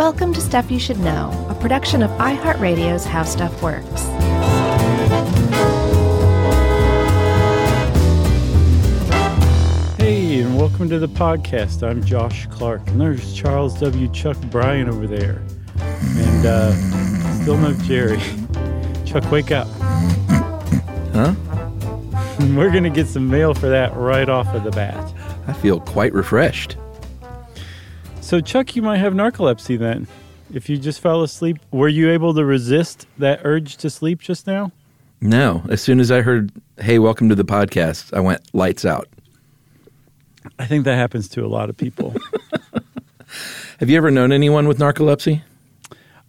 Welcome to Stuff You Should Know, a production of iHeartRadio's How Stuff Works. Hey, and welcome to the podcast. I'm Josh Clark, and there's Charles W. Chuck Bryan over there. And uh, still no Jerry. Chuck, wake up. Huh? We're going to get some mail for that right off of the bat. I feel quite refreshed. So, Chuck, you might have narcolepsy then. If you just fell asleep, were you able to resist that urge to sleep just now? No, as soon as I heard, hey, welcome to the podcast, I went lights out. I think that happens to a lot of people. Have you ever known anyone with narcolepsy?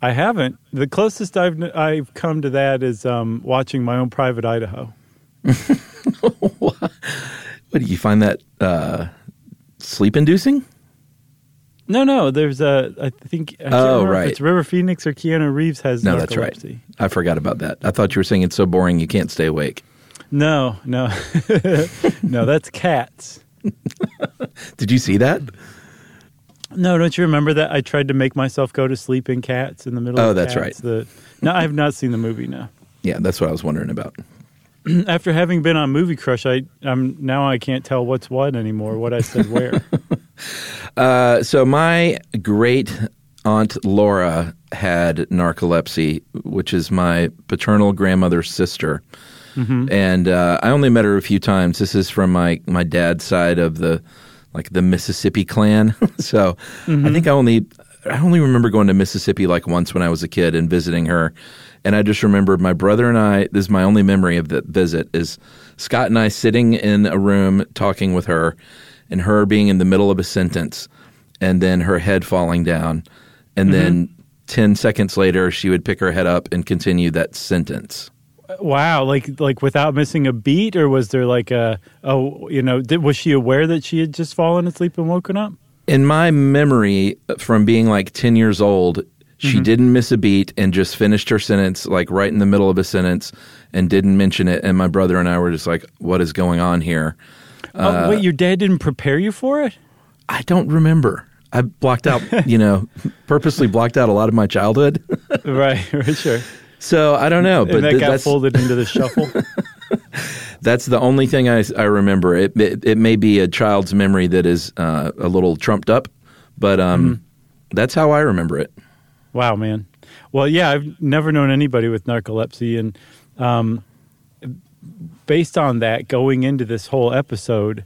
I haven't. The closest I've I've come to that is um, watching my own private Idaho. what do you find that uh, sleep inducing? No, no. There's a. I think. I can't Oh, right. It's River Phoenix or Keanu Reeves has No, that's right. I forgot about that. I thought you were saying it's so boring you can't stay awake. No, no, no. That's cats. Did you see that? No, don't you remember that? I tried to make myself go to sleep in Cats in the middle. Of Oh, of that's Cats. right. The, no, I have not seen the movie. No. Yeah, that's what I was wondering about. After having been on Movie Crush, I I'm now I can't tell what's what anymore. What I said where. Uh, so my great aunt Laura had narcolepsy, which is my paternal grandmother's sister, and uh, I only met her a few times. This is from my my dad's side of the like the Mississippi clan. so I think I only I only remember going to Mississippi like once when I was a kid and visiting her. And I just remember my brother and I. This is my only memory of that visit. Is Scott and I sitting in a room talking with her, and her being in the middle of a sentence, and then her head falling down, and mm-hmm. then ten seconds later she would pick her head up and continue that sentence. wow, like like without missing a beat, or was there like a oh you know did, was she aware that she had just fallen asleep and woken up? in my memory uh, from being like 10 years old she mm-hmm. didn't miss a beat and just finished her sentence like right in the middle of a sentence and didn't mention it and my brother and i were just like what is going on here oh wait, your dad didn't prepare you for it. i don't remember i blocked out you know purposely blocked out a lot of my childhood right, right, sure. so i don't know but and that th- got folded into the shuffle. that's the only thing I, I remember it, it it may be a child's memory that is uh, a little trumped up but um, that's how i remember it Wow, man. Well, yeah, I've never known anybody with narcolepsy, and um, based on that, going into this whole episode,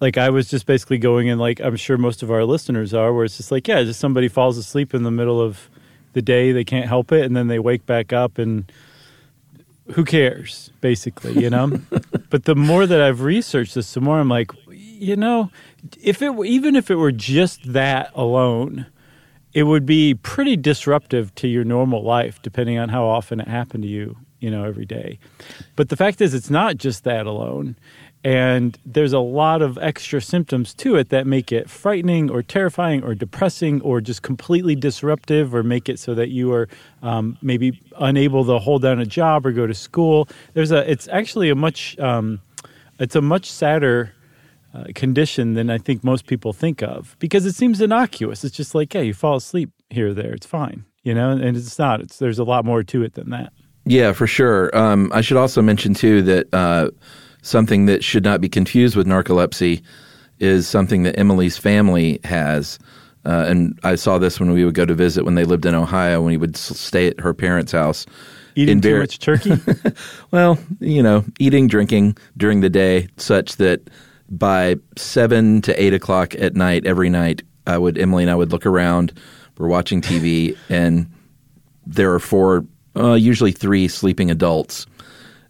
like I was just basically going in, like I'm sure most of our listeners are, where it's just like, yeah, just somebody falls asleep in the middle of the day, they can't help it, and then they wake back up, and who cares, basically, you know. but the more that I've researched this, the more I'm like, you know, if it even if it were just that alone it would be pretty disruptive to your normal life depending on how often it happened to you you know every day but the fact is it's not just that alone and there's a lot of extra symptoms to it that make it frightening or terrifying or depressing or just completely disruptive or make it so that you are um, maybe unable to hold down a job or go to school there's a it's actually a much um, it's a much sadder uh, condition than I think most people think of because it seems innocuous. It's just like, hey, you fall asleep here or there, it's fine, you know, and it's not. It's there's a lot more to it than that. Yeah, for sure. Um, I should also mention too that uh, something that should not be confused with narcolepsy is something that Emily's family has. Uh, and I saw this when we would go to visit when they lived in Ohio. When we would stay at her parents' house, Eating In too much turkey. well, you know, eating, drinking during the day, such that by seven to eight o'clock at night every night, I would Emily and I would look around. We're watching TV, and there are four, uh, usually three sleeping adults.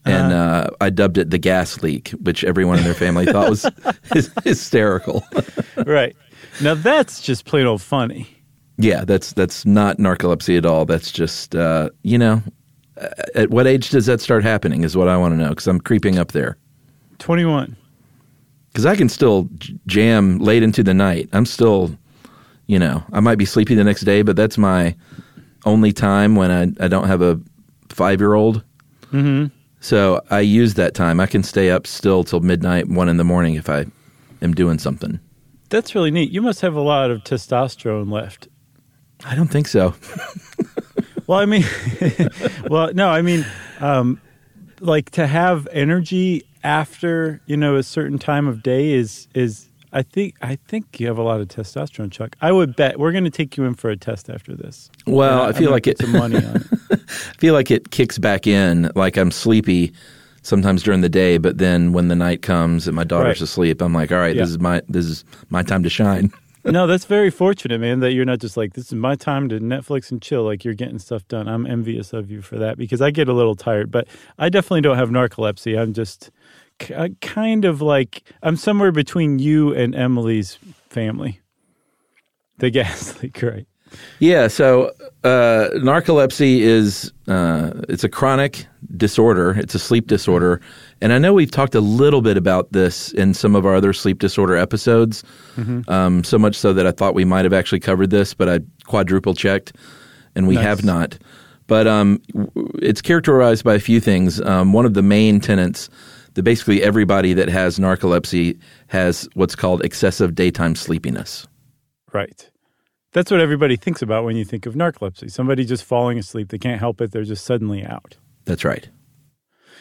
And uh, I dubbed it the gas leak, which everyone in their family thought was hysterical. right. Now that's just plain old funny. yeah, that's that's not narcolepsy at all. That's just uh, you know, at what age does that start happening? Is what I want to know because I'm creeping up there. 21. because I can still jam late into the night. I'm still, you know, I might be sleepy the next day, but that's my only time when I, I don't have a five year old. Mm-hmm. So I use that time. I can stay up still till midnight, one in the morning if I am doing something. That's really neat. You must have a lot of testosterone left. I don't think so. Well, I mean, well, no, I mean, um, like to have energy after you know a certain time of day is is. I think I think you have a lot of testosterone, Chuck. I would bet we're going to take you in for a test after this. Well, I feel like it. some money on it. I feel like it kicks back in. Like I'm sleepy sometimes during the day, but then when the night comes and my daughter's Right. asleep, I'm like, all right, Yeah. this is my this is my time to shine. no, that's very fortunate, man. That you're not just like this is my time to Netflix and chill. Like you're getting stuff done. I'm envious of you for that because I get a little tired, but I definitely don't have narcolepsy. I'm just uh, kind of like I'm somewhere between you and Emily's family. The leak, right? Yeah, so uh, narcolepsy is uh, it's a chronic disorder. It's a sleep disorder, and I know we've talked a little bit about this in some of our other sleep disorder episodes. Um, so much so that I thought we might have actually covered this, but I quadruple checked, and we Nice. have not. But um, it's characterized by a few things. Um, one of the main tenets that basically everybody that has narcolepsy has what's called excessive daytime sleepiness. Right. That's what everybody thinks about when you think of narcolepsy. Somebody just falling asleep. They can't help it. They're just suddenly out. That's right.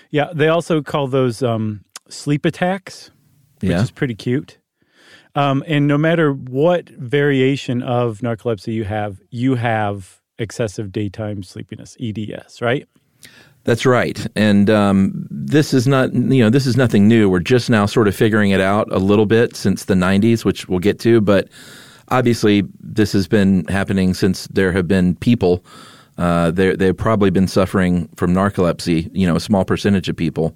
Yeah. They also call those um, sleep attacks, which Yeah. is pretty cute. Um, and no matter what variation of narcolepsy you have, you have excessive daytime sleepiness, EDS, right? That's right, and um, this is not you know this is nothing new. We're just now sort of figuring it out a little bit since the '90s, which we'll get to. But obviously, this has been happening since there have been people. Uh, they they've probably been suffering from narcolepsy. You know, a small percentage of people,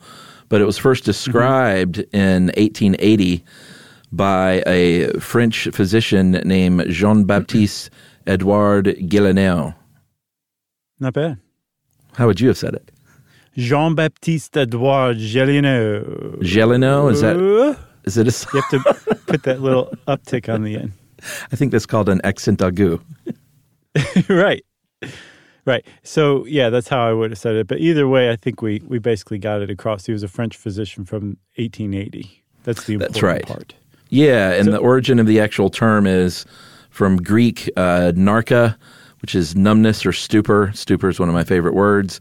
but it was first described in 1880 by a French physician named Jean Baptiste Edouard Guilleneau. Not bad. How would you have said it? Jean Baptiste Edouard Gélineau. Guilleneau is that Uh, it a You have to put that little uptick on the end. I think that's called an accent aigu. right. Right. So yeah, that's how I would have said it. But either way, I think we we basically got it across. He was a French physician from 1880. That's the important That's right. part. Yeah, and So- the origin of the actual term is from Greek uh, narca, which is numbness or stupor. Stupor is one of my favorite words,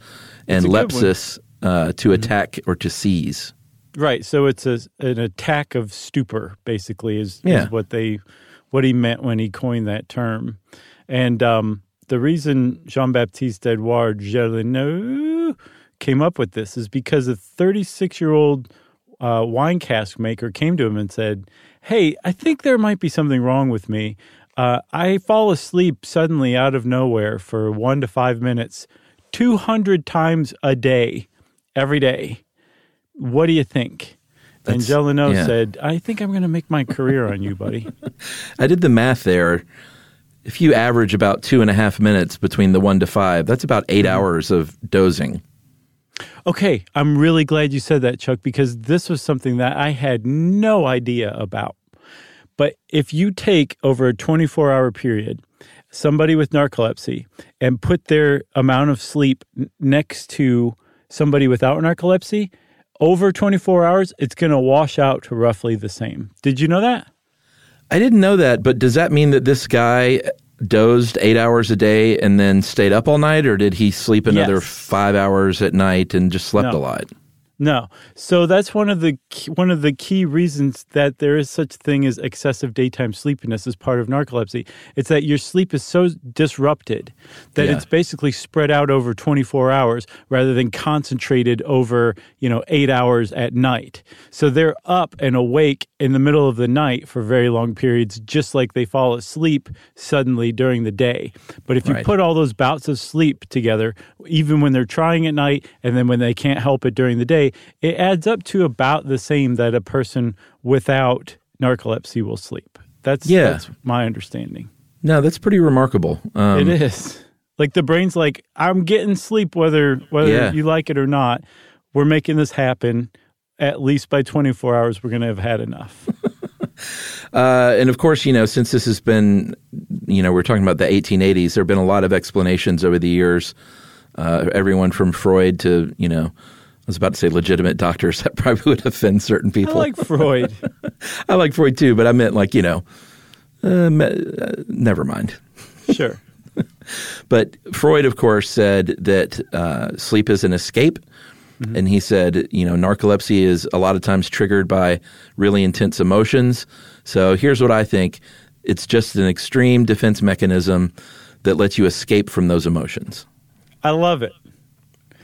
and a good one. Mm-hmm. lepsis uh, to attack or to seize. Right. So it's a an attack of stupor, basically, is, Yeah. is what they what he meant when he coined that term. And um, the reason Jean Baptiste Edouard Gélineau came up with this is because a 36 year old uh, wine cask maker came to him and said, "Hey, I think there might be something wrong with me. Uh, I fall asleep suddenly out of nowhere for one to five minutes, 200 times a day, every day." What do you think? and That's- Gelino yeah. said, I think I'm going to make my career on you, buddy. I did the math there. If you average about two and a half minutes between the one to five, that's about 8 Mm-hmm. hours of dozing. okay, I'm really glad you said that, Chuck, because this was something that I had no idea about. But if you take over a 24 hour period somebody with narcolepsy and put their amount of sleep next to somebody without narcolepsy, over 24 hours, it's going to wash out to roughly the same. Did you know that? I didn't know that, but does that mean that this guy uh, dozed eight hours a day and then stayed up all night, or did he sleep another Yes. five hours at night and just slept No. a lot? No. So that's one of the key, one of the key reasons that there is such thing as excessive daytime sleepiness as part of narcolepsy. It's that your sleep is so disrupted that Yeah. it's basically spread out over 24 hours rather than concentrated over, you know, 8 hours at night. So they're up and awake in the middle of the night for very long periods just like they fall asleep suddenly during the day. But if you Right. put all those bouts of sleep together, even when they're trying at night and then when they can't help it during the day, it adds up to about the same that a person without narcolepsy will sleep. That's Yeah. that's my understanding. No, that's pretty remarkable. Um, it is. Like the brain's like, I'm getting sleep whether whether Yeah. you like it or not. We're making this happen. At least by 24 hours, we're going to have had enough. Uh, and of course, you know, since this has been, you know, we're talking about the 1880s, there have been a lot of explanations over the years. Uh, everyone from Freud to, you know, was about to say legitimate doctors. That probably would offend certain people. I like Freud. I like Freud too, but I meant like, you know, uh, me- uh, never mind. Sure. but Freud, of course, said that uh, sleep is an escape. Mm-hmm. And he said, you know, narcolepsy is a lot of times triggered by really intense emotions. So here's what I think it's just an extreme defense mechanism that lets you escape from those emotions. I love it.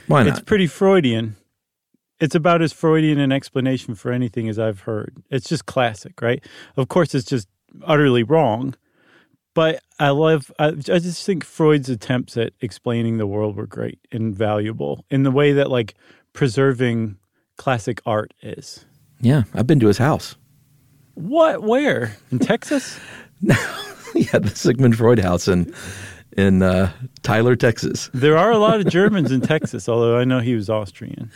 Why not? It's pretty Freudian. It's about as Freudian an explanation for anything as I've heard. It's just classic, right? Of course, it's just utterly wrong. But I love, I, I just think Freud's attempts at explaining the world were great and valuable in the way that, like, preserving classic art is. Yeah, I've been to his house. What? Where? In Texas? yeah, the Sigmund Freud house in in uh, Tyler, Texas. There are a lot of Germans in Texas, although I know he was Austrian.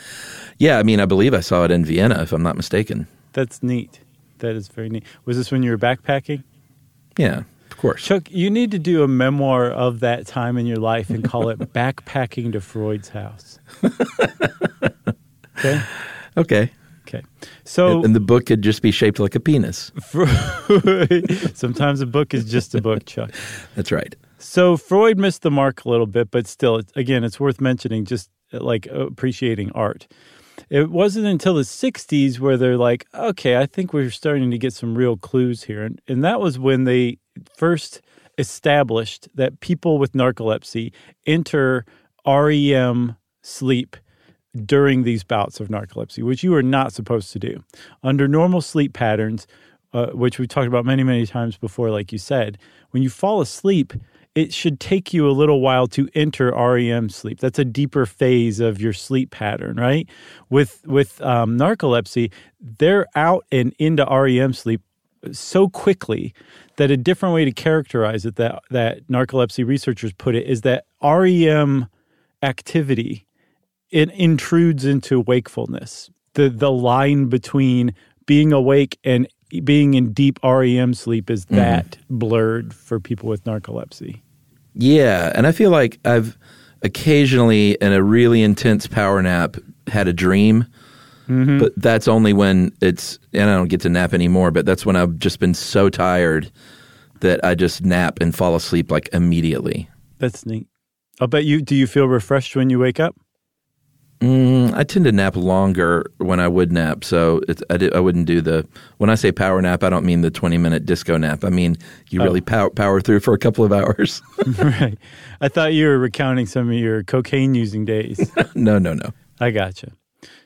Yeah, I mean, I believe I saw it in Vienna, if I'm not mistaken. That's neat. That is very neat. Was this when you were backpacking? Yeah, of course. Chuck, you need to do a memoir of that time in your life and call it Backpacking to Freud's House. okay? Okay. Okay. So and, and the book could just be shaped like a penis. sometimes a book is just a book, Chuck. That's right. So Freud missed the mark a little bit, but still, again, it's worth mentioning just like appreciating art. It wasn't until the 60s where they're like, okay, I think we're starting to get some real clues here. And, and that was when they first established that people with narcolepsy enter REM sleep during these bouts of narcolepsy, which you are not supposed to do. Under normal sleep patterns, uh, which we've talked about many, many times before, like you said, when you fall asleep, it should take you a little while to enter REM sleep. That's a deeper phase of your sleep pattern, right? With with um, narcolepsy, they're out and into REM sleep so quickly that a different way to characterize it that that narcolepsy researchers put it is that REM activity it intrudes into wakefulness. The the line between being awake and being in deep REM sleep is mm-hmm. that mm-hmm. blurred for people with narcolepsy. Yeah, and I feel like I've occasionally in a really intense power nap had a dream. Mm-hmm. But that's only when it's and I don't get to nap anymore, but that's when I've just been so tired that I just nap and fall asleep like immediately. That's neat. I'll bet you do you feel refreshed when you wake up? Mm, I tend to nap longer when I would nap, so I, did, I, wouldn't do the. When I say power nap, I don't mean the twenty minute disco nap. I mean you oh. really power, power through for a couple of hours. right. I thought you were recounting some of your cocaine using days. no, no, no. I gotcha.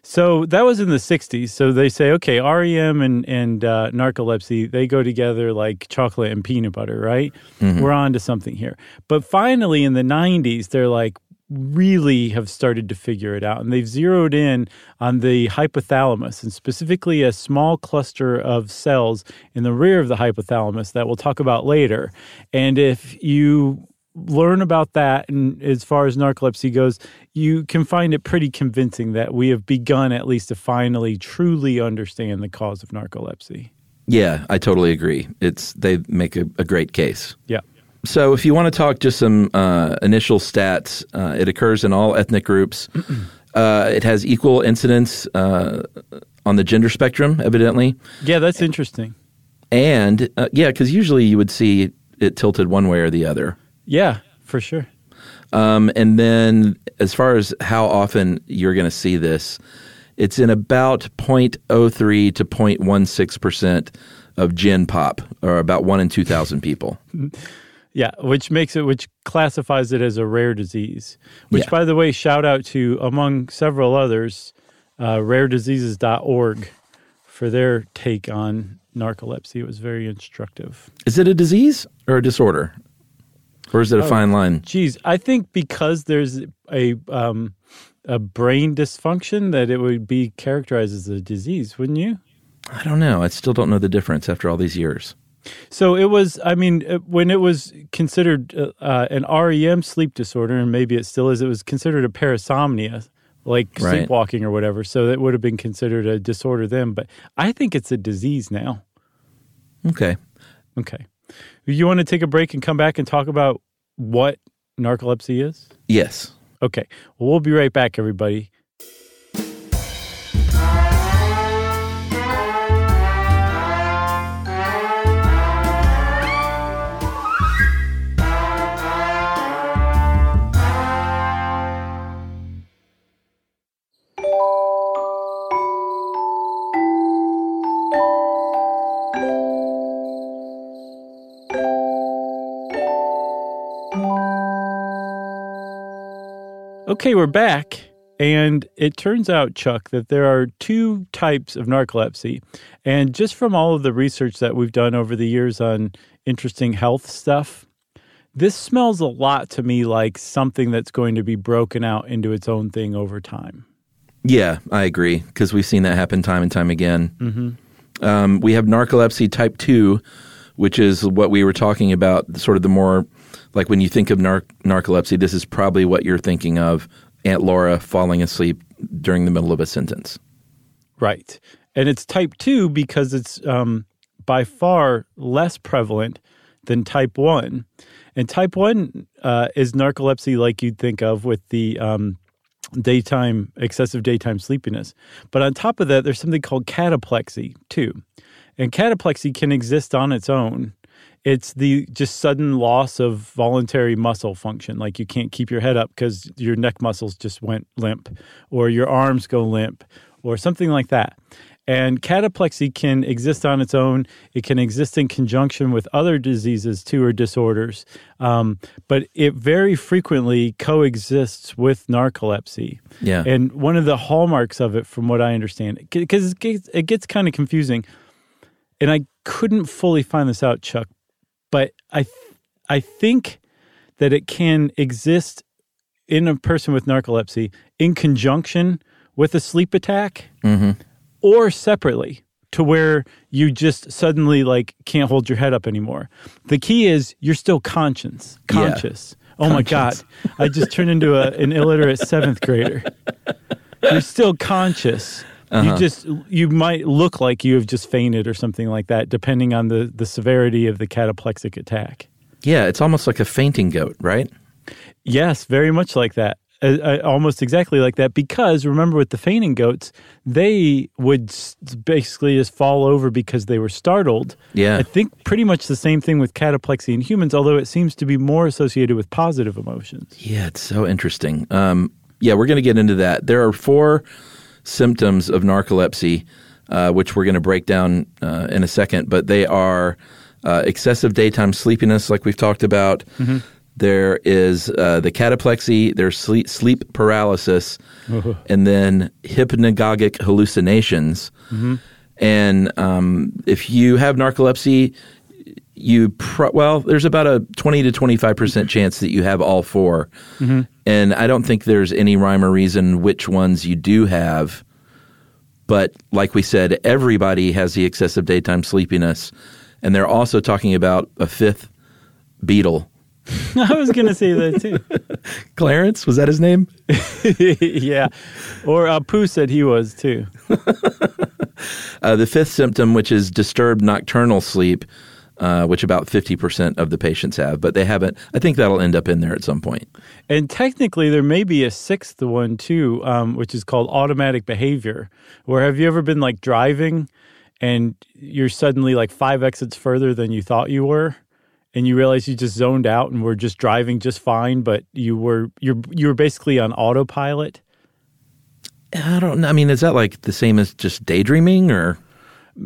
So that was in the '60s. So they say, okay, REM and and uh, narcolepsy they go together like chocolate and peanut butter, right? Mm-hmm. We're on to something here. But finally, in the '90s, they're like, really have started to figure it out. And they've zeroed in on the hypothalamus and specifically a small cluster of cells in the rear of the hypothalamus that we'll talk about later. And if you learn about that and as far as narcolepsy goes, you can find it pretty convincing that we have begun at least to finally truly understand the cause of narcolepsy. Yeah, I totally agree. It's they make a, a great case. Yeah. So, if you want to talk just some uh, initial stats, uh, it occurs in all ethnic groups. uh, it has equal incidence uh, on the gender spectrum, evidently. Yeah, that's interesting. And uh, yeah, because usually you would see it tilted one way or the other. Yeah, for sure. Um, and then, as far as how often you're going to see this, it's in about 0.03 to 0.16 percent of gen pop, or about one in 2,000 people. Yeah, which makes it, which classifies it as a rare disease. Which, yeah. by the way, shout out to, among several others, uh, rarediseases.org for their take on narcolepsy. It was very instructive. Is it a disease or a disorder? Or is it a oh, fine line? Geez, I think because there's a um, a brain dysfunction that it would be characterized as a disease, wouldn't you? I don't know. I still don't know the difference after all these years. So it was, I mean, uh, when it was considered uh, uh an REM sleep disorder, and maybe it still is, it was considered a parasomnia, like right. sleepwalking or whatever. So that would have been considered a disorder then. But I think it's a disease now. Okay. Okay. You want to take a break and come back and talk about what narcolepsy is? Yes. Okay. Well, we'll be right back, everybody. Okay, we're back. And it turns out, Chuck, that there are two types of narcolepsy. And just from all of the research that we've done over the years on interesting health stuff, this smells a lot to me like something that's going to be broken out into its own thing over time. Yeah, I agree because we've seen that happen time and time again. Mm-hmm. Um, we have narcolepsy type 2, which is what we were talking about, sort of the more like when you think of nar- narcolepsy, this is probably what you're thinking of Aunt Laura falling asleep during the middle of a sentence. Right. And it's type 2 because it's um, by far less prevalent than type 1. And type 1 uh, is narcolepsy like you'd think of with the um, daytime, excessive daytime sleepiness. But on top of that, there's something called cataplexy too. And cataplexy can exist on its own. It's the just sudden loss of voluntary muscle function. Like you can't keep your head up because your neck muscles just went limp, or your arms go limp, or something like that. And cataplexy can exist on its own. It can exist in conjunction with other diseases too or disorders. Um, but it very frequently coexists with narcolepsy. Yeah. And one of the hallmarks of it, from what I understand, because it gets, it gets kind of confusing, and I couldn't fully find this out, Chuck, but I, th- I think that it can exist in a person with narcolepsy in conjunction with a sleep attack mm-hmm. or separately to where you just suddenly like can't hold your head up anymore. The key is you're still conscious. Yeah. Conscious. Oh my God. I just turned into a, an illiterate seventh grader. You're still conscious. You just you might look like you have just fainted or something like that, depending on the, the severity of the cataplexic attack. Yeah, it's almost like a fainting goat, right? Yes, very much like that. Uh, uh, almost exactly like that. Because remember, with the fainting goats, they would basically just fall over because they were startled. Yeah. I think pretty much the same thing with cataplexy in humans, although it seems to be more associated with positive emotions. Yeah, it's so interesting. Um, yeah, we're going to get into that. There are four symptoms of narcolepsy, uh, which we're going to break down uh, in a second, but they are uh, excessive daytime sleepiness, like we've talked about. There is uh, the cataplexy, there's sleep, sleep paralysis, and then hypnagogic hallucinations. And um, if you have narcolepsy, you pro- well, there's about a 20 to 25 percent chance that you have all 4 and I don't think there's any rhyme or reason which ones you do have. But like we said, everybody has the excessive daytime sleepiness, and they're also talking about a fifth Beatle. I was going to say that too. Clarence was that his name? yeah. Or uh, Pooh said he was too. Uh, the fifth symptom, which is disturbed nocturnal sleep, uh, which about 50% of the patients have, but they haven't. I think that'll end up in there at some point. And technically, there may be a sixth one too, um, which is called automatic behavior. Where have you ever been like driving and you're suddenly like five exits further than you thought you were? And you realize you just zoned out and were just driving just fine, but you were you're you were basically on autopilot. I don't know. I mean, is that like the same as just daydreaming or?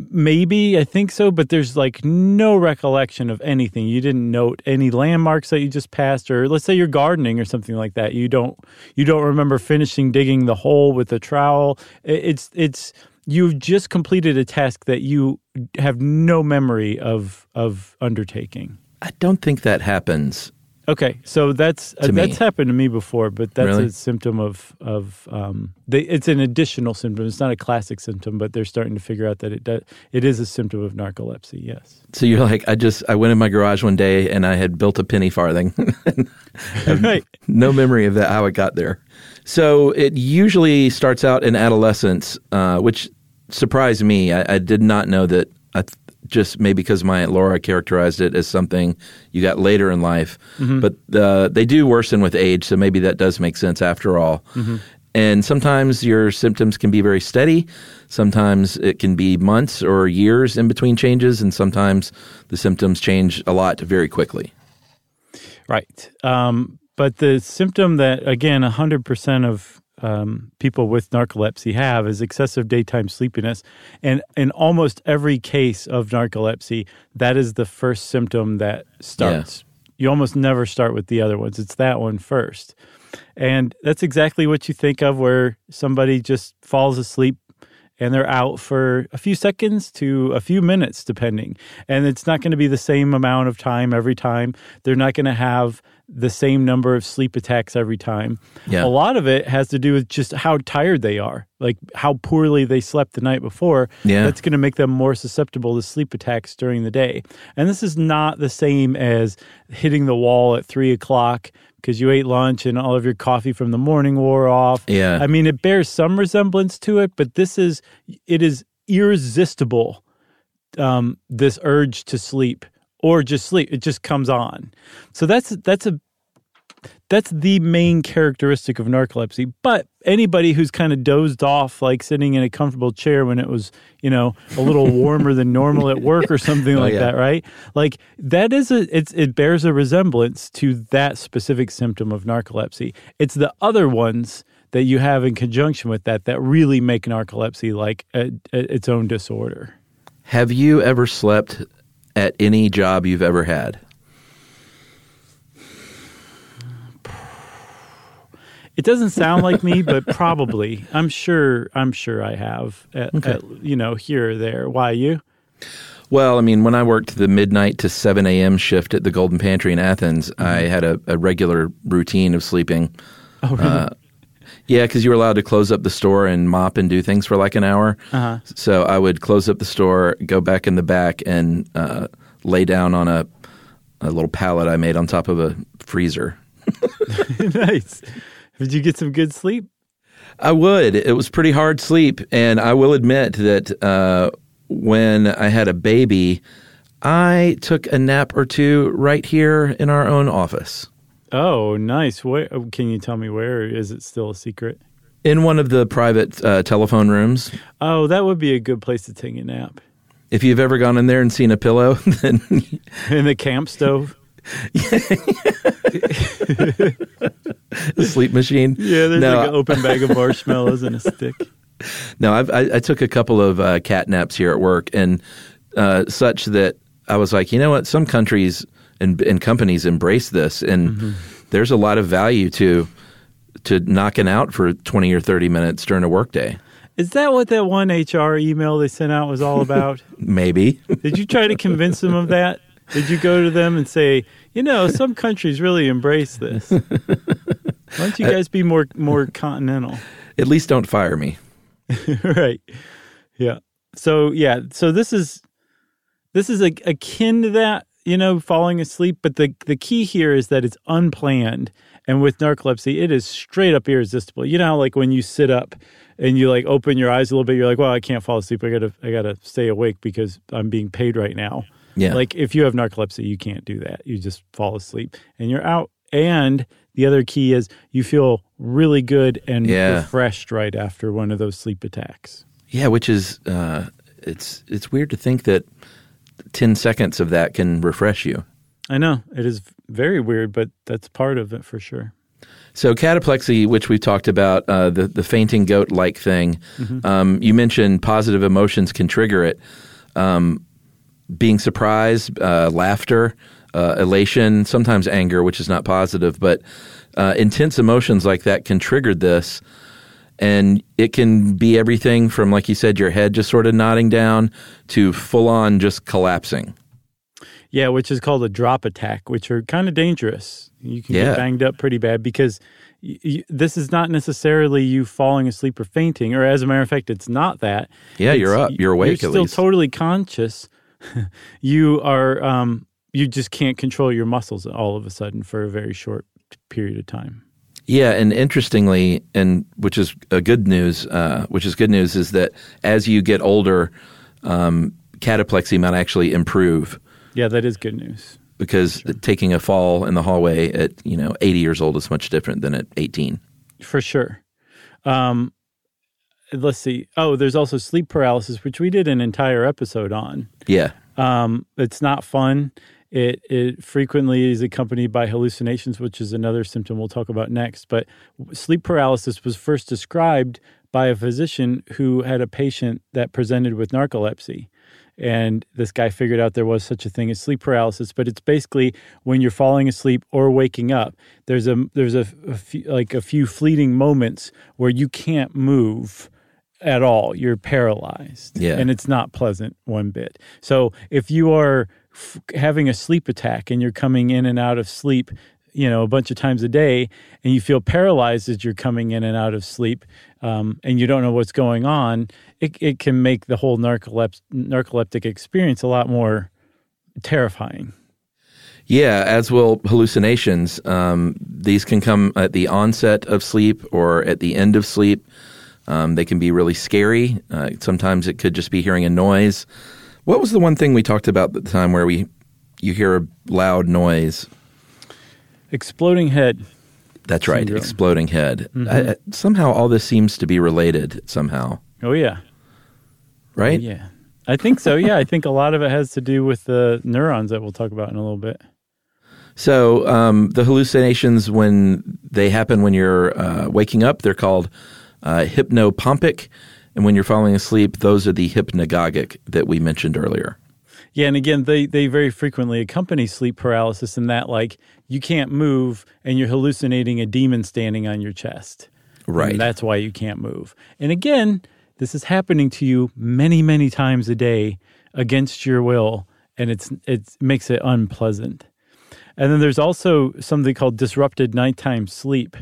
Maybe I think so, but there's like no recollection of anything. You didn't note any landmarks that you just passed, or let's say you're gardening or something like that. You don't you don't remember finishing digging the hole with the trowel. It's it's you've just completed a task that you have no memory of of undertaking. I don't think that happens. Okay, so that's uh, that's happened to me before, but that's Really? a symptom of of um, they, it's an additional symptom. It's not a classic symptom, but they're starting to figure out that it does, it is a symptom of narcolepsy. Yes. So you're like, I just, I went in my garage one day and I had built a penny farthing. right. no memory of that, how it got there. So it usually starts out in adolescence, uh, which surprised me. I, I did not know that. I th- just maybe because my aunt Laura characterized it as something you got later in life, but uh, they do worsen with age. So maybe that does make sense after all. And sometimes your symptoms can be very steady. Sometimes it can be months or years in between changes, and sometimes the symptoms change a lot very quickly. Right. Um, but the symptom that, again, 100% of um, people with narcolepsy have is excessive daytime sleepiness. And in almost every case of narcolepsy, that is the first symptom that starts. You almost never start with the other ones. It's that one first. And that's exactly what you think of where somebody just falls asleep and they're out for a few seconds to a few minutes, depending. And it's not going to be the same amount of time every time. They're not going to have the same number of sleep attacks every time. Yeah. A lot of it has to do with just how tired they are, like how poorly they slept the night before. Yeah. That's going to make them more susceptible to sleep attacks during the day. And this is not the same as hitting the wall at three o'clock because you ate lunch and all of your coffee from the morning wore off. Yeah. I mean, it bears some resemblance to it, but this is, it is irresistible, um, this urge to sleep or just sleep. It just comes on. So that's, that's a, that's the main characteristic of narcolepsy. But anybody who's kind of dozed off, like sitting in a comfortable chair when it was, you know, a little warmer than normal at work or something oh, like yeah. that, right? Like that is a it's it bears a resemblance to that specific symptom of narcolepsy. It's the other ones that you have in conjunction with that that really make narcolepsy like a, a, its own disorder. Have you ever slept at any job you've ever had? It doesn't sound like me, but probably. I'm sure. I'm sure I have. At, at, you know, here or there. Why you? Well, I mean, when I worked the midnight to 7 a.m. shift at the Golden Pantry in Athens, I had a, a regular routine of sleeping. Oh, really? Uh, yeah, because you were allowed to close up the store and mop and do things for like an hour. Uh-huh. So I would close up the store, go back in the back, and uh, lay down on a, a little pallet I made on top of a freezer. nice. Did you get some good sleep? I would. It was pretty hard sleep, and I will admit that uh, when I had a baby, I took a nap or two right here in our own office. Oh, nice. Where can you tell me where is it still a secret? In one of the private uh, telephone rooms. Oh, that would be a good place to take a nap. If you've ever gone in there and seen a pillow, then In the camp stove. the sleep machine. Yeah, there's no, like an open bag of marshmallows and a stick. no. I've, I, I took a couple of uh, cat naps here at work, and uh, such that I was like, you know what? Some countries and, and companies embrace this, and Mm-hmm. there's a lot of value to to knocking out for twenty or thirty minutes during a workday. Is that what that one HR email they sent out was all about? Maybe. Did you try to convince them of that? Did you go to them and say, you know, some countries really embrace this? Why don't you guys be more more continental? At least don't fire me. right. Yeah. So yeah. So this is this is a, akin to that, you know, falling asleep. But the the key here is that it's unplanned, and with narcolepsy, it is straight up irresistible. You know, how, like when you sit up and you like open your eyes a little bit, you're like, well, I can't fall asleep. I gotta I gotta stay awake because I'm being paid right now. Yeah. Like if you have narcolepsy, you can't do that. You just fall asleep and you're out. And the other key is you feel really good and Yeah. refreshed right after one of those sleep attacks. Yeah, which is uh, it's it's weird to think that ten seconds of that can refresh you. I know it is very weird, but that's part of it for sure. So cataplexy, which we've talked about, uh, the the fainting goat like thing. Um, you mentioned positive emotions can trigger it. Um, being surprised, uh, laughter, uh, elation, sometimes anger, which is not positive, but uh, intense emotions like that can trigger this. And it can be everything from, like you said, your head just sort of nodding down to full on just collapsing. Yeah, which is called a drop attack, which are kind of dangerous. You can Yeah. get banged up pretty bad because y- y- this is not necessarily you falling asleep or fainting, or as a matter of fact, it's not that. Yeah, you're up. You're awake You're at still least. totally conscious. you are. Um, you just can't control your muscles all of a sudden for a very short period of time. Yeah, and interestingly, and which is a good news, uh, which is good news, is that as you get older, um, cataplexy might actually improve Yeah, that is good news. because taking a fall in the hallway at you know 80 years old is much different than at 18. For sure. Um, let's see. Oh, there's also sleep paralysis, which we did an entire episode on. Yeah, Um, it's not fun. It it frequently is accompanied by hallucinations, which is another symptom we'll talk about next. But sleep paralysis was first described by a physician who had a patient that presented with narcolepsy, and this guy figured out there was such a thing as sleep paralysis. But it's basically when you're falling asleep or waking up. There's a there's a, a few, like a few fleeting moments where you can't move at all. You're paralyzed, Yeah. and it's not pleasant one bit. So if you are f- having a sleep attack and you're coming in and out of sleep, you know, a bunch of times a day, and you feel paralyzed as you're coming in and out of sleep, um, and you don't know what's going on, it, it can make the whole narcolep- narcoleptic experience a lot more terrifying. Yeah, as will hallucinations. Um, these can come at the onset of sleep or at the end of sleep. Um, they can be really scary. Uh, sometimes it could just be hearing a noise. What was the one thing we talked about at the time where we you hear a loud noise? Exploding head. That's right, Syndrome. exploding head. I, I- somehow all this seems to be related somehow, Oh yeah, right? yeah. I think so. Yeah, I think a lot of it has to do with the neurons that we'll talk about in a little bit. So um, the hallucinations, when they happen when you're uh, waking up, they're called uh, hypnopompic, and when you're falling asleep, those are the hypnagogic that we mentioned earlier. Yeah, and again, they they very frequently accompany sleep paralysis in that like you can't move and you're hallucinating a demon standing on your chest. Right. And that's why you can't move. And again, this is happening to you many, many times a day against your will, and it's it makes it unpleasant. And then there's also something called disrupted nighttime sleep,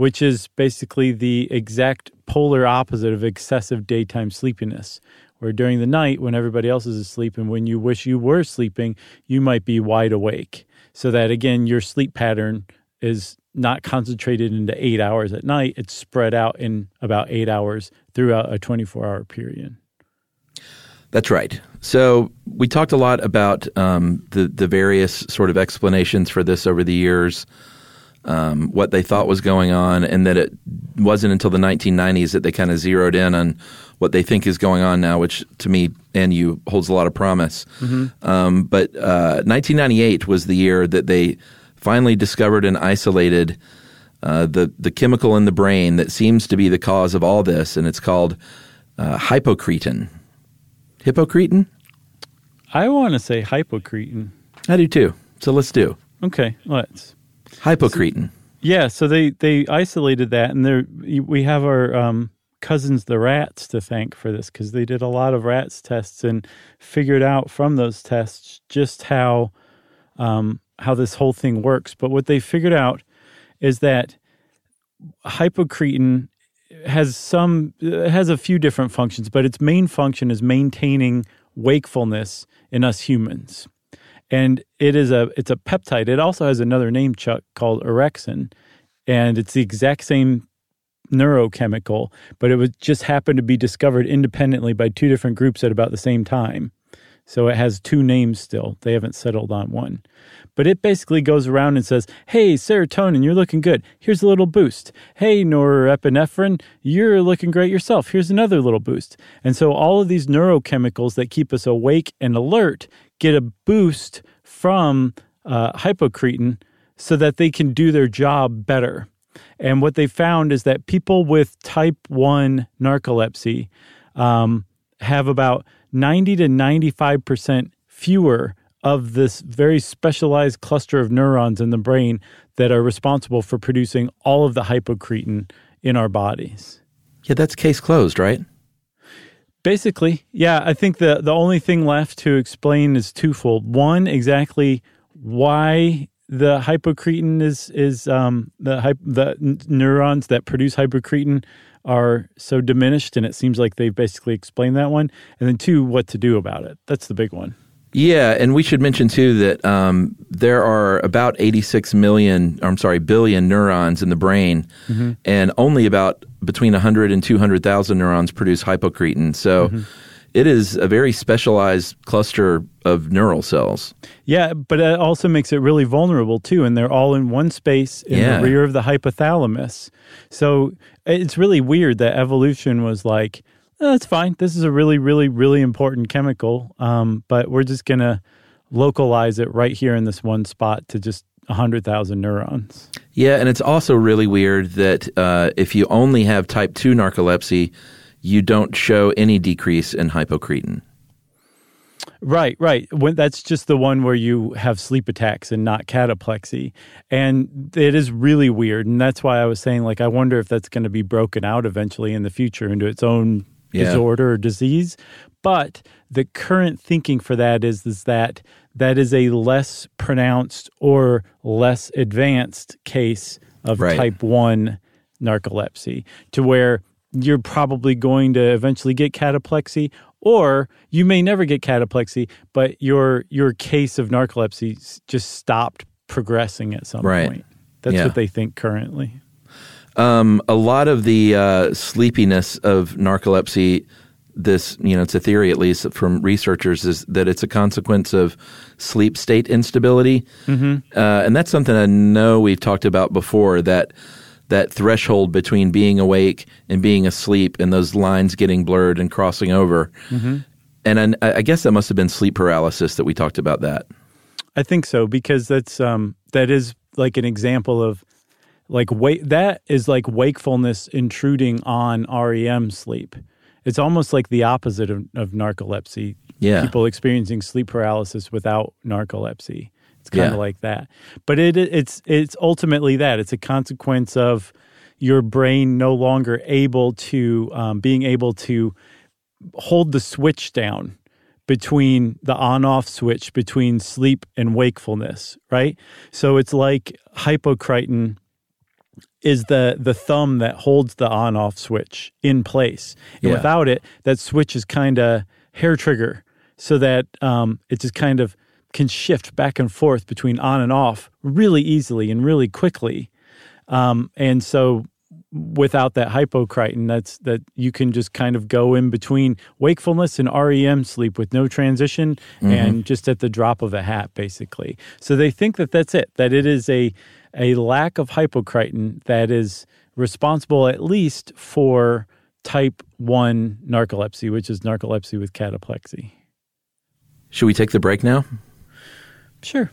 which is basically the exact polar opposite of excessive daytime sleepiness. Where during the night, when everybody else is asleep and when you wish you were sleeping, you might be wide awake. So that again, your sleep pattern is not concentrated into eight hours at night, it's spread out in about eight hours throughout a 24 hour period. That's right. So we talked a lot about um, the the various sort of explanations for this over the years, um, what they thought was going on, and that it wasn't until the 1990s that they kind of zeroed in on what they think is going on now, which to me and you holds a lot of promise. Um, but uh, 1998 was the year that they finally discovered and isolated uh, the the chemical in the brain that seems to be the cause of all this, and it's called uh, hypocretin. Hippocretin? I want to say hypocretin. I do too. So let's do Okay, let's. Hypocretin. Yeah, so they they isolated that, and there we have our um, cousins, the rats, to thank for this because they did a lot of rats tests and figured out from those tests just how um, how this whole thing works. But what they figured out is that hypocretin has some has a few different functions, but its main function is maintaining wakefulness in us humans. And it is a it's a peptide. It also has another name, Chuck, called orexin, and it's the exact same neurochemical, but it was just happened to be discovered independently by two different groups at about the same time. So it has two names still. They haven't settled on one. But it basically goes around and says, Hey, serotonin, you're looking good. Here's a little boost. Hey, norepinephrine, you're looking great yourself. Here's another little boost. And so all of these neurochemicals that keep us awake and alert get a boost from uh, hypocretin so that they can do their job better. And what they found is that people with type 1 narcolepsy um, have about 90 to 95% fewer of this very specialized cluster of neurons in the brain that are responsible for producing all of the hypocretin in our bodies. Yeah, that's case closed, right? Basically, yeah, I think the the only thing left to explain is twofold. One, exactly why the hypocretin is is um, the the neurons that produce hypocretin are so diminished, and it seems like they've basically explained that one. And then two, what to do about it. That's the big one. Yeah, and we should mention too that um, there are about 86 million, I'm sorry, billion neurons in the brain, and only about between 100 and 200,000 neurons produce hypocretin. So it is a very specialized cluster of neural cells. Yeah, but it also makes it really vulnerable too, and they're all in one space in Yeah. the rear of the hypothalamus. So it's really weird that evolution was like, "Oh, that's fine. This is a really, really, really important chemical, um, but we're just gonna localize it right here in this one spot to just hundred thousand neurons." Yeah, and it's also really weird that uh, if you only have type 2 narcolepsy, you don't show any decrease in hypocretin. Right, right. When that's just the one where you have sleep attacks and not cataplexy. And it is really weird. And that's why I was saying, like, I wonder if that's going to be broken out eventually in the future into its own Yeah. disorder or disease. But the current thinking for that is, is that that is a less pronounced or less advanced case of Right. type 1 narcolepsy, to where you're probably going to eventually get cataplexy or you may never get cataplexy but your your case of narcolepsy just stopped progressing at some Right. point that's Yeah. what they think currently Um, a lot of the uh, sleepiness of narcolepsy, this you know, it's a theory at least from researchers, is that it's a consequence of sleep state instability, mm-hmm. uh, and that's something I know we've talked about before. That that threshold between being awake and being asleep, and those lines getting blurred and crossing over. And I, I guess that must have been sleep paralysis that we talked about. That i think so because that's um that is like an example of like wait that is like wakefulness intruding on REM sleep it's almost like the opposite of, of narcolepsy Yeah. people experiencing sleep paralysis without narcolepsy it's kind of Yeah. like that but it it's it's ultimately that it's a consequence of your brain no longer able to um, being able to hold the switch down between the on off switch between sleep and wakefulness, right? So it's like hypocretin is the the thumb that holds the on off switch in place. And Yeah. without it, that switch is kind of hair trigger so that um, it just kind of can shift back and forth between on and off really easily and really quickly. Um, and so without that hypocretin, that's that you can just kind of go in between wakefulness and REM sleep with no transition and just at the drop of a hat, basically. So they think that that's it, that it is a a lack of hypocretin that is responsible at least for type 1 narcolepsy, which is narcolepsy with cataplexy. should we take the break now? Sure.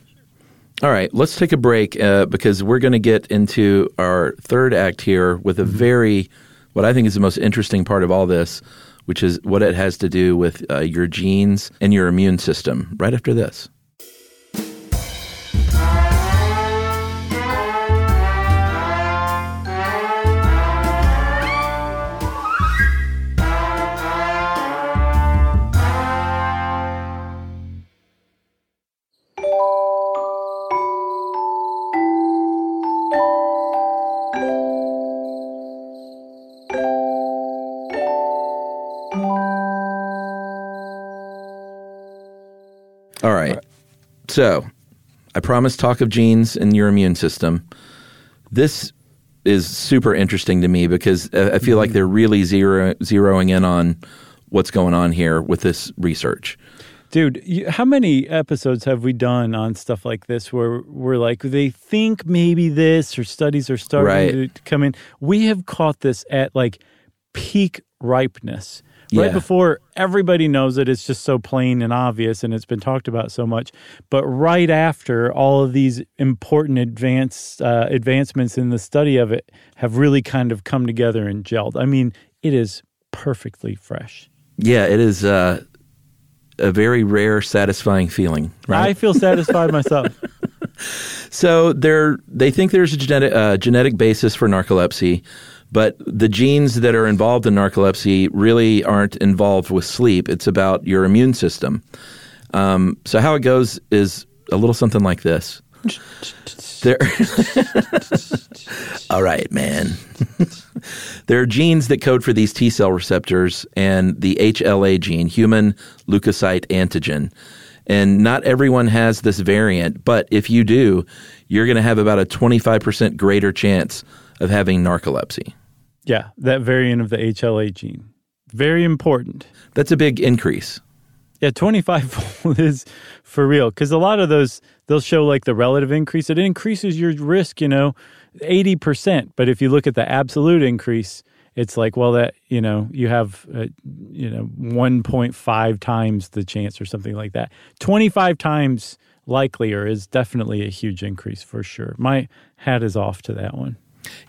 All right, let's take a break uh, because we're going to get into our third act here with a very, what I think is the most interesting part of all this, which is what it has to do with uh, your genes and your immune system. Right after this. So, I promised talk of genes and your immune system. This is super interesting to me because uh, I feel like they're really zero, zeroing in on what's going on here with this research. Dude, you, how many episodes have we done on stuff like this where we're like, they think maybe this or studies are starting Right. to come in? We have caught this at like peak ripeness. Right before everybody knows it, it's just so plain and obvious and it's been talked about so much. But right after all of these important advance, uh, advancements in the study of it have really kind of come together and gelled. I mean, it is perfectly fresh. Yeah, it is uh, a very rare, satisfying feeling. Right? I feel satisfied myself. So they're they think there's a genetic uh, genetic basis for narcolepsy, but the genes that are involved in narcolepsy really aren't involved with sleep. It's about your immune system. Um, so how it goes is a little something like this. There, all right, man. there are genes that code for these T cell receptors and the HLA gene, human leukocyte antigen. And not everyone has this variant, but if you do, you're going to have about a 25% greater chance of having narcolepsy. Yeah, that variant of the HLA gene. Very important. That's a big increase. Yeah, 25 fold is for real because a lot of those, they'll show like the relative increase. It increases your risk, you know, 80%. But if you look at the absolute increase, it's like, well, that, you know, you have, uh, you know, 1.5 times the chance or something like that. 25 times likelier is definitely a huge increase for sure. My hat is off to that one.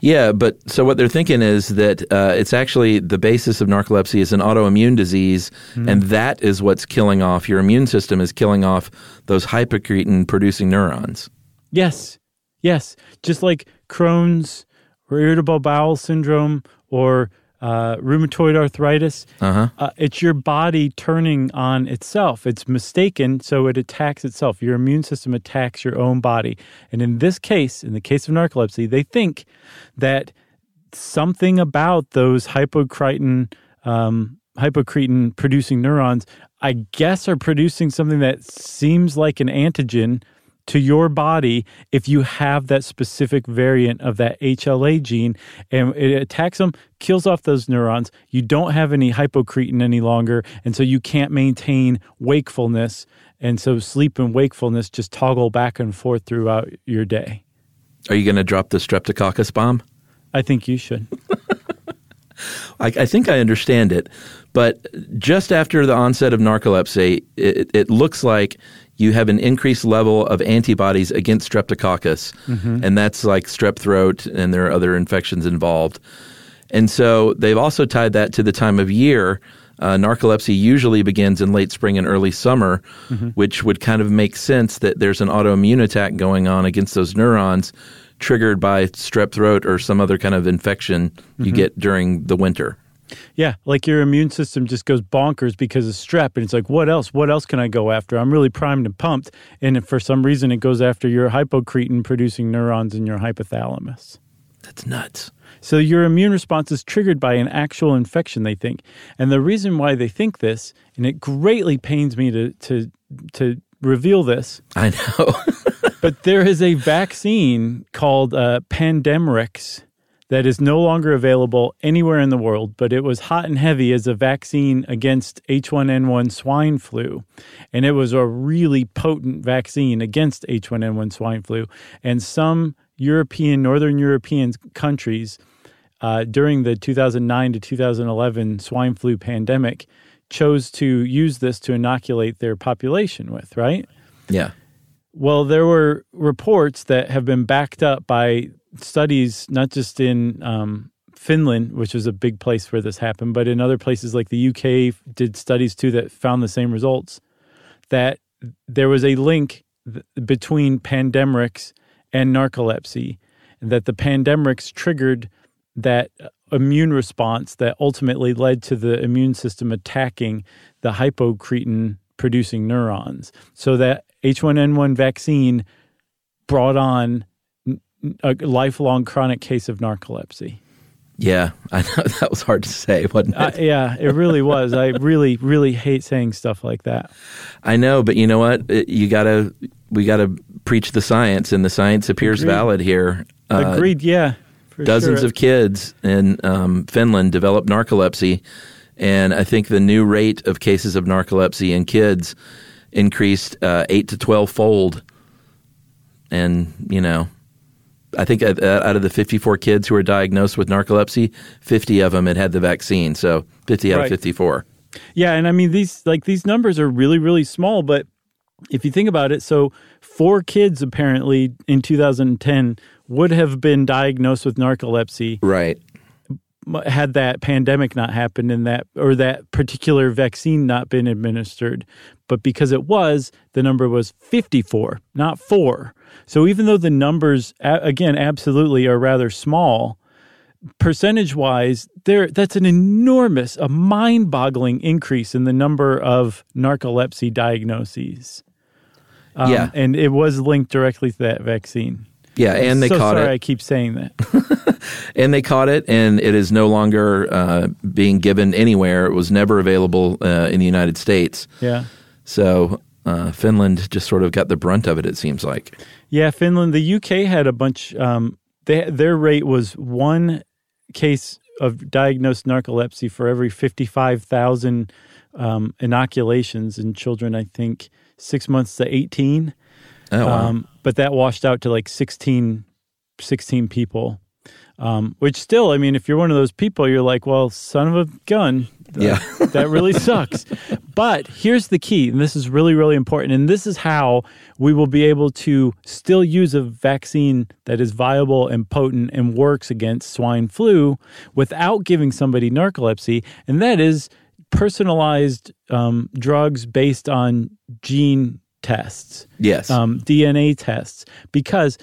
Yeah, but so what they're thinking is that uh, it's actually the basis of narcolepsy is an autoimmune disease, and that is what's killing off your immune system is killing off those hypocretin producing neurons. Yes, yes. Just like Crohn's or irritable bowel syndrome or uh, rheumatoid arthritis, Uh-huh. uh, it's your body turning on itself. It's mistaken, so it attacks itself. Your immune system attacks your own body. And in this case, in the case of narcolepsy, they think that something about those hypocretin um, hypocretin producing neurons, I guess, are producing something that seems like an antigen to your body if you have that specific variant of that HLA gene and it attacks them, kills off those neurons. You don't have any hypocretin any longer, and so you can't maintain wakefulness. And so sleep and wakefulness just toggle back and forth throughout your day. Are you going to drop the streptococcus bomb? I think you should. I, I think I understand it, but just after the onset of narcolepsy, it, it looks like you have an increased level of antibodies against streptococcus, and that's like strep throat, and there are other infections involved. And so they've also tied that to the time of year. Uh, narcolepsy usually begins in late spring and early summer, which would kind of make sense that there's an autoimmune attack going on against those neurons triggered by strep throat or some other kind of infection you mm-hmm. get during the winter. Yeah, like your immune system just goes bonkers because of strep, and it's like, what else? What else can I go after? I'm really primed and pumped, and if for some reason it goes after your hypocretin producing neurons in your hypothalamus. That's nuts. So your immune response is triggered by an actual infection, they think. And the reason why they think this, and it greatly pains me to to to reveal this, I know. but there is a vaccine called uh, Pandemrix that is no longer available anywhere in the world, but it was hot and heavy as a vaccine against H1N1 swine flu. And it was a really potent vaccine against H1N1 swine flu. And some European, Northern European countries uh, during the 2009 to 2011 swine flu pandemic chose to use this to inoculate their population with, right? yeah. Well, there were reports that have been backed up by studies, not just in um, Finland, which was a big place where this happened, but in other places like the UK did studies too that found the same results. That there was a link th- between pandemrix and narcolepsy, and that the pandemrix triggered that immune response that ultimately led to the immune system attacking the hypocretin producing neurons. So that H1N1 vaccine brought on a lifelong chronic case of narcolepsy. Yeah. I know that was hard to say, wasn't it? Uh, yeah, it really was. I really, really hate saying stuff like that. I know, but you know what? It- you gotta, we gotta preach the science, and the science appears Agreed. valid here. Uh, Agreed. Yeah. dozens sure. of kids in um, Finland developed narcolepsy, and I think the new rate of cases of narcolepsy in kids increased uh, eight to twelve fold. And you know, I think out of the fifty-four kids who were diagnosed with narcolepsy, fifty of them had had the vaccine. So fifty out Right. of fifty-four. Yeah, and I mean these like these numbers are really really small, but if you think about it, so four kids apparently in 2010 would have been diagnosed with narcolepsy Right. Had that pandemic not happened and that or that particular vaccine not been administered. But because it was, the number was 54, not 4. So even though the numbers again absolutely are rather small, percentage wise, there that's an enormous, a mind-boggling increase in the number of narcolepsy diagnoses. Um, Yeah. and it was linked directly to that vaccine. Yeah, and they so caught sorry it. I keep saying that. and they caught it, and it is no longer uh, being given anywhere. It was never available uh, in the United States. Yeah. So uh, Finland just sort of got the brunt of it. It seems like. Yeah, Finland. The UK had a bunch. Um, they, their rate was one case of diagnosed narcolepsy for every fifty-five thousand um, inoculations in children. I think six months to eighteen. Oh, wow. Um, but that washed out to like 16, 16 people. Um, which still, I mean, if you're one of those people, you're like, well, son of a gun. Yeah. that really sucks. But here's the key, and this is really, really important. And this is how we will be able to still use a vaccine that is viable and potent and works against swine flu without giving somebody narcolepsy. And that is personalized um, drugs based on gene tests, Yes. um, DNA tests, because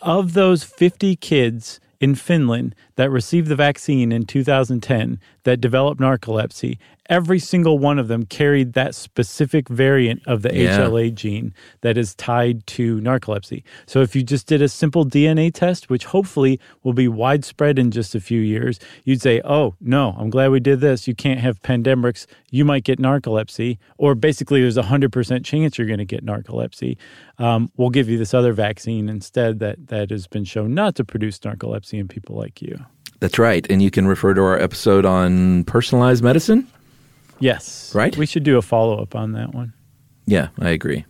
of those 50 kids in Finland that received the vaccine in 2010 that developed narcolepsy, every single one of them carried that specific variant of the Yeah. HLA gene that is tied to narcolepsy. So if you just did a simple DNA test, which hopefully will be widespread in just a few years, you'd say, oh, no, I'm glad we did this. You can't have Pandemrix. You might get narcolepsy. Or basically, there's a 100% chance you're going to get narcolepsy. Um, we'll give you this other vaccine instead that, that has been shown not to produce narcolepsy in people like you. That's right. And you can refer to our episode on personalized medicine. Yes. Right? We should do a follow up on that one. Yeah, I agree.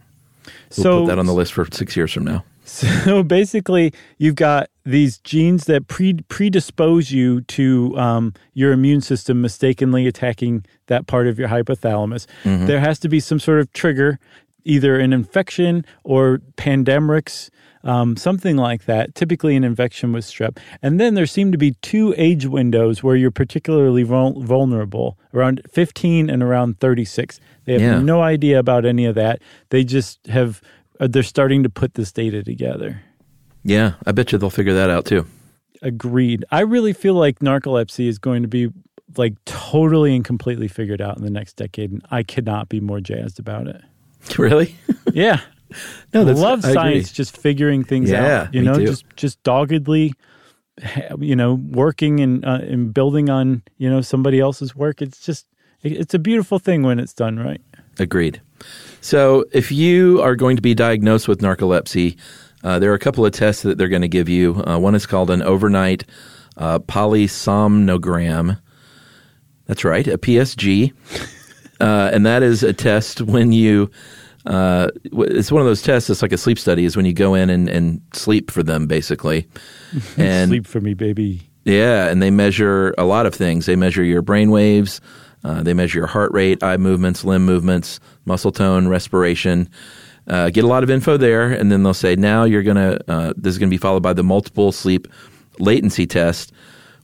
We'll so put that on the list for six years from now. So basically, you've got these genes that pre- predispose you to um, your immune system mistakenly attacking that part of your hypothalamus. There has to be some sort of trigger, either an infection or Pandemrix, um, something like that. Typically, an infection with strep. And then there seem to be two age windows where you're particularly vul- vulnerable around 15 and around 36. They have Yeah. no idea about any of that. They just have uh, they're starting to put this data together. Yeah, I bet you they'll figure that out too. Agreed. I really feel like narcolepsy is going to be like totally and completely figured out in the next decade, and I cannot be more jazzed about it. Really? Yeah, no, I that's, love I agree. science just figuring things Yeah, out. You know, too. just just doggedly, you know, working and uh, and building on you know somebody else's work. It's just it- it's a beautiful thing when it's done right. Agreed. So, if you are going to be diagnosed with narcolepsy, uh, there are a couple of tests that they're going to give you. Uh, one is called an overnight uh, polysomnogram. That's right, a PSG. Uh, and that is a test when you, uh, it's one of those tests, it's like a sleep study, is when you go in and, and sleep for them, basically. And Sleep for me, baby. yeah, and they measure a lot of things. They measure your brain waves, uh, they measure your heart rate, eye movements, limb movements, muscle tone, respiration. Uh, get a lot of info there, and then they'll say, now you're going to, uh, this is going to be followed by the multiple sleep latency test,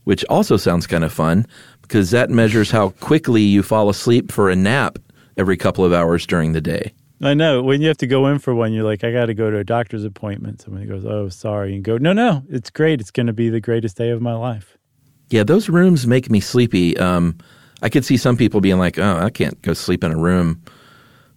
which also sounds kind of fun because that measures how quickly you fall asleep for a nap every couple of hours during the day. I know when you have to go in for one, you're like, I got to go to a doctor's appointment. Somebody goes, Oh, sorry. And go, No, no, it's great. It's going to be the greatest day of my life. Yeah, those rooms make me sleepy. Um, I could see some people being like, "Oh, I can't go sleep in a room,"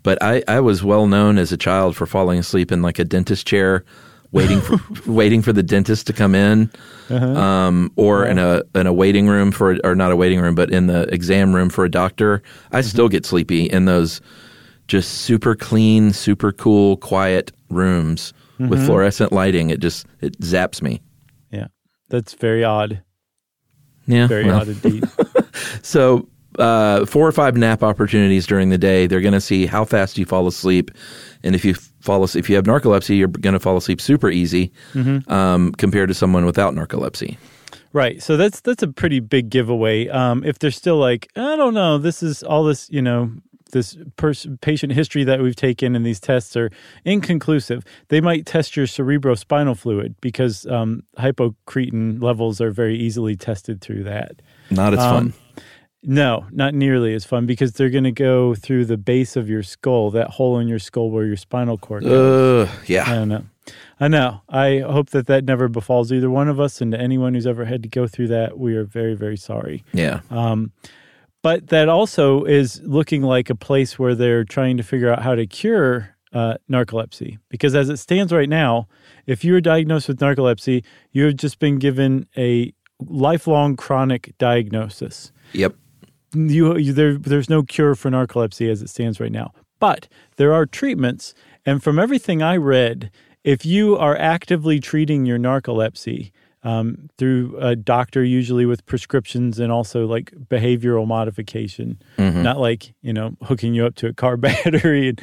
but I, I was well known as a child for falling asleep in like a dentist chair, waiting for waiting for the dentist to come in, uh-huh. um, or in a in a waiting room for or not a waiting room, but in the exam room for a doctor. I mm-hmm. still get sleepy in those just super clean, super cool, quiet rooms with mm-hmm. fluorescent lighting. It just it zaps me. Yeah. That's very odd. Yeah, Very well. odd indeed. So, uh, four or five nap opportunities during the day. They're going to see how fast you fall asleep, and if you fall as- if you have narcolepsy, you're going to fall asleep super easy um, compared to someone without narcolepsy. Right. So that's that's a pretty big giveaway. Um, if they're still like, I don't know, this is all this, you know, this pers- patient history that we've taken and these tests are inconclusive. They might test your cerebrospinal fluid because um, hypocretin levels are very easily tested through that. Not as Um, fun. No, not nearly as fun because they're going to go through the base of your skull, that hole in your skull where your spinal cord goes. Ugh, I yeah, don't know. I know. I hope that that never befalls either one of us, and to anyone who's ever had to go through that, we are very, very sorry. yeah, Um, But that also is looking like a place where they're trying to figure out how to cure uh, narcolepsy. Because as it stands right now, if you are diagnosed with narcolepsy, you have just been given a lifelong chronic diagnosis. yep, you, you there, there's no cure for narcolepsy as it stands right now. But there are treatments, and from everything I read, if you are actively treating your narcolepsy um, through a doctor, usually with prescriptions and also like behavioral modification, not like you know hooking you up to a car battery and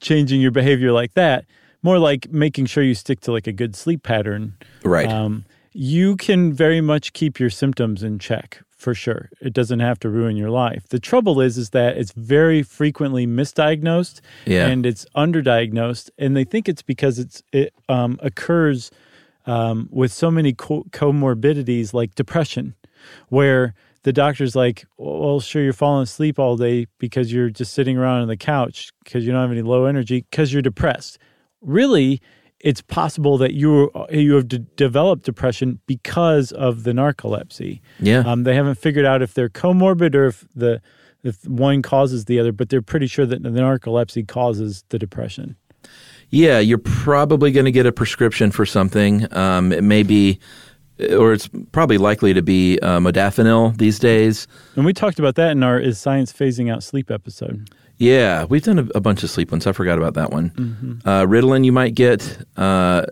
changing your behavior like that, more like making sure you stick to like a good sleep pattern right. um, you can very much keep your symptoms in check for sure. It doesn't have to ruin your life. The trouble is, is that it's very frequently misdiagnosed Yeah. and it's underdiagnosed, and they think it's because it's it um, occurs um, with so many co- comorbidities like depression, where the doctor's like, "Well, sure, you're falling asleep all day because you're just sitting around on the couch because you don't have any low energy because you're depressed." Really, it's possible that you you have de- developed depression because of the narcolepsy. Yeah. Um, they haven't figured out if they're comorbid or if the if one causes the other, but they're pretty sure that the narcolepsy causes the depression. Yeah, you're probably going to get a prescription for something. Um, it may be, or it's probably likely to be uh, modafinil these days. And we talked about that in our "Is Science Phasing Out Sleep" episode. Yeah, we've done a, a bunch of sleep ones. I forgot about that one. Uh, Ritalin, you might get. Uh,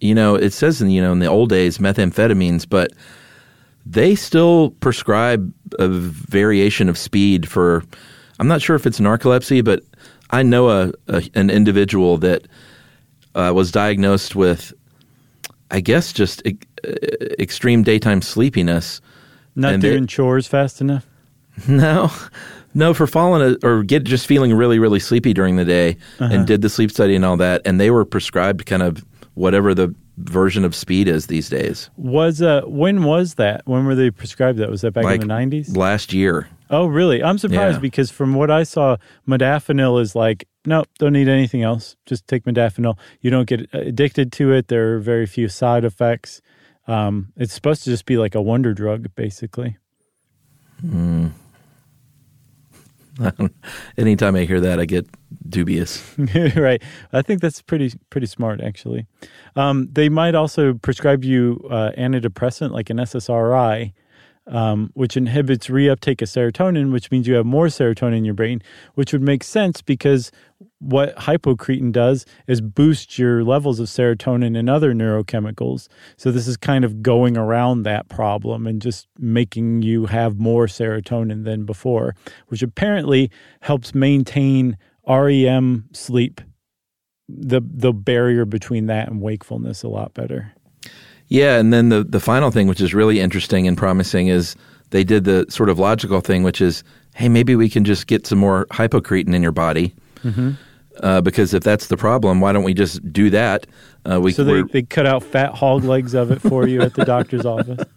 you know, it says in you know in the old days methamphetamines, but they still prescribe a variation of speed for. I'm not sure if it's narcolepsy, but I know a, a an individual that uh, was diagnosed with, I guess, just e- extreme daytime sleepiness. Not And they- doing chores fast enough. No, no, for falling or get just feeling really, really sleepy during the day, and did the sleep study and all that, and they were prescribed kind of whatever the version of speed is these days. Was uh when was that? When were they prescribed that? Was that back in the nineties? last year. Oh, really? I'm surprised Yeah. because from what I saw, modafinil is like, no, don't need anything else. Just take modafinil. You don't get addicted to it. There are very few side effects. Um, it's supposed to just be like a wonder drug, basically. Anytime I hear that, I get dubious. right. I think that's pretty pretty smart, actually. Um, they might also prescribe you uh, antidepressant like an SSRI, um, which inhibits reuptake of serotonin, which means you have more serotonin in your brain, which would make sense because what hypocretin does is boost your levels of serotonin and other neurochemicals. So this is kind of going around that problem and just making you have more serotonin than before, which apparently helps maintain REM sleep, the the barrier between that and wakefulness a lot better. Yeah, and then the the final thing, which is really interesting and promising, is they did the sort of logical thing, which is, hey, maybe we can just get some more hypocretin in your body. Mm-hmm. Uh, because if that's the problem, why don't we just do that? Uh, we So they, they cut out fat hog legs of it for you at the doctor's office.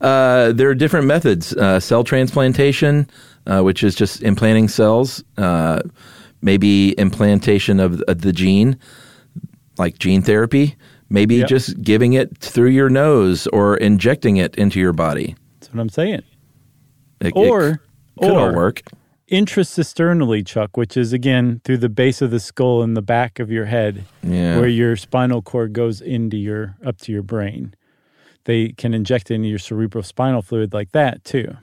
Uh, there are different methods. Uh, cell transplantation, uh, which is just implanting cells, uh, maybe implantation of, of the gene, like gene therapy, maybe Yep. just giving it through your nose or injecting it into your body. That's what I'm saying. It, Or it could all work. Intracisternally, Chuck, which is again through the base of the skull and the back of your head, Yeah. where your spinal cord goes into your up to your brain. They can inject it into your cerebrospinal fluid like that too.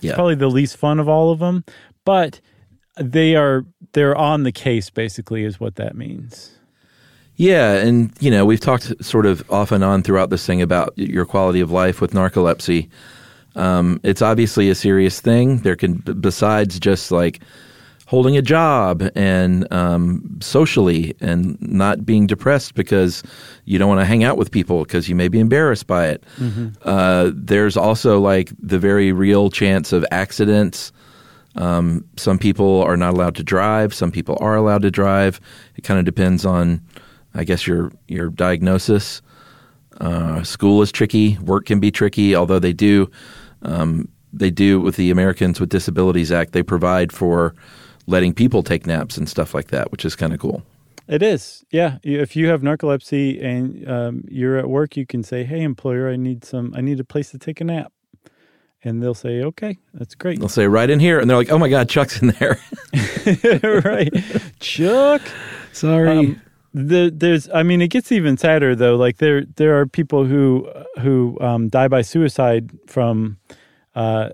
Yeah. probably the least fun of all of them, but they are they're on the case basically is what that means. Yeah, and you know we've talked sort of off and on throughout this thing about your quality of life with narcolepsy. Um, it's obviously a serious thing. There can, besides just like holding a job and um, socially, and not being depressed because you don't want to hang out with people because you may be embarrassed by it. Uh, there's also like the very real chance of accidents. Um, some people are not allowed to drive. Some people are allowed to drive. It kind of depends on, I guess, your your diagnosis. Uh, school is tricky. Work can be tricky. Although they do, um, they do with the Americans with Disabilities Act, they provide for letting people take naps and stuff like that, which is kind of cool. It is, yeah. If you have narcolepsy and um, you're at work, you can say, "Hey, employer, I need some. I need a place to take a nap," and they'll say, "Okay, that's great." They'll say right in here, and they're like, "Oh my God, Chuck's in there." right, Chuck. Sorry. Um, the, there's, I mean, it gets even sadder though. Like there, there are people who who um, die by suicide from uh,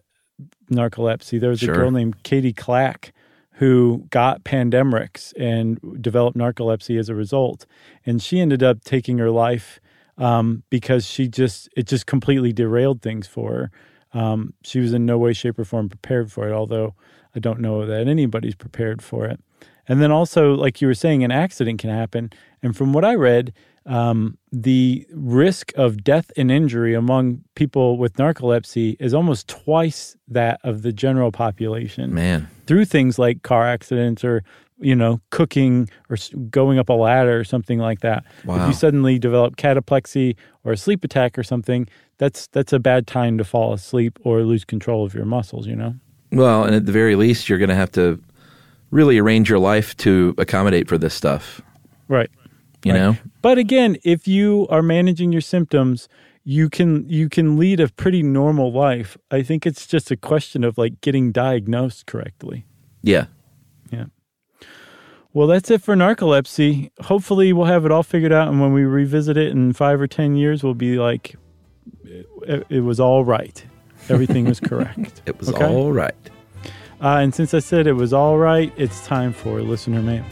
narcolepsy. There was a girl named Katie Clack who got pandemrix and developed narcolepsy as a result, and she ended up taking her life um, because she just it just completely derailed things for her. Um, she was in no way, shape, or form prepared for it. Although I don't know that anybody's prepared for it. And then also, like you were saying, an accident can happen. And from what I read, um, the risk of death and injury among people with narcolepsy is almost twice that of the general population. Man. Through things like car accidents or you know, cooking or going up a ladder or something like that. Wow. If you suddenly develop cataplexy or a sleep attack or something, that's that's a bad time to fall asleep or lose control of your muscles, you know. Well, and at the very least you're going to have to really arrange your life to accommodate for this stuff. Right. You right. know? But again, if you are managing your symptoms, you can you can lead a pretty normal life. I think it's just a question of like getting diagnosed correctly. Yeah. Yeah. Well, that's it for narcolepsy. Hopefully, we'll have it all figured out, and when we revisit it in five or ten years, we'll be like, it, it was all right. Everything was correct. it was Okay? all right. Uh, and since I said it was all right, it's time for listener mail.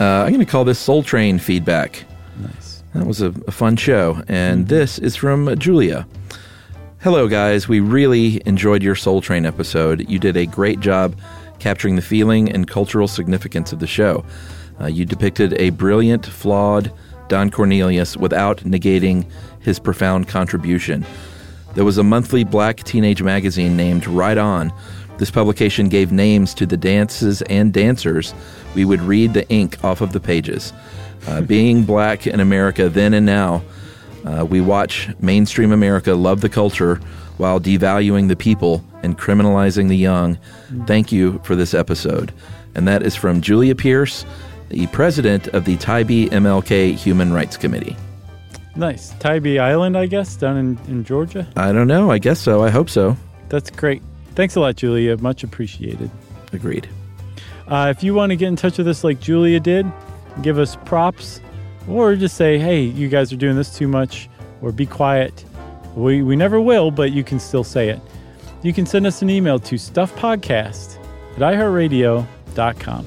Uh, I'm going to call this Soul Train feedback. Nice. That was a, a fun show. And this is from Julia. Hello, guys. We really enjoyed your Soul Train episode. You did a great job capturing the feeling and cultural significance of the show. Uh, you depicted a brilliant, flawed Don Cornelius without negating his profound contribution. There was a monthly black teenage magazine named Right On. This publication gave names to the dances and dancers. We would read the ink off of the pages. Uh, being black in America then and now, uh, we watch mainstream America love the culture while devaluing the people and criminalizing the young. Thank you for this episode. And that is from Julia Pierce, the president of the Tybee MLK Human Rights Committee. Nice. Tybee Island, I guess, down in, in Georgia. I don't know. I guess so. I hope so. That's great. Thanks a lot, Julia. Much appreciated. Agreed. Uh, if you want to get in touch with us like Julia did, give us props, or just say, hey, you guys are doing this too much, or be quiet. We, we never will, but you can still say it. You can send us an email to stuffpodcast at iheartradio.com.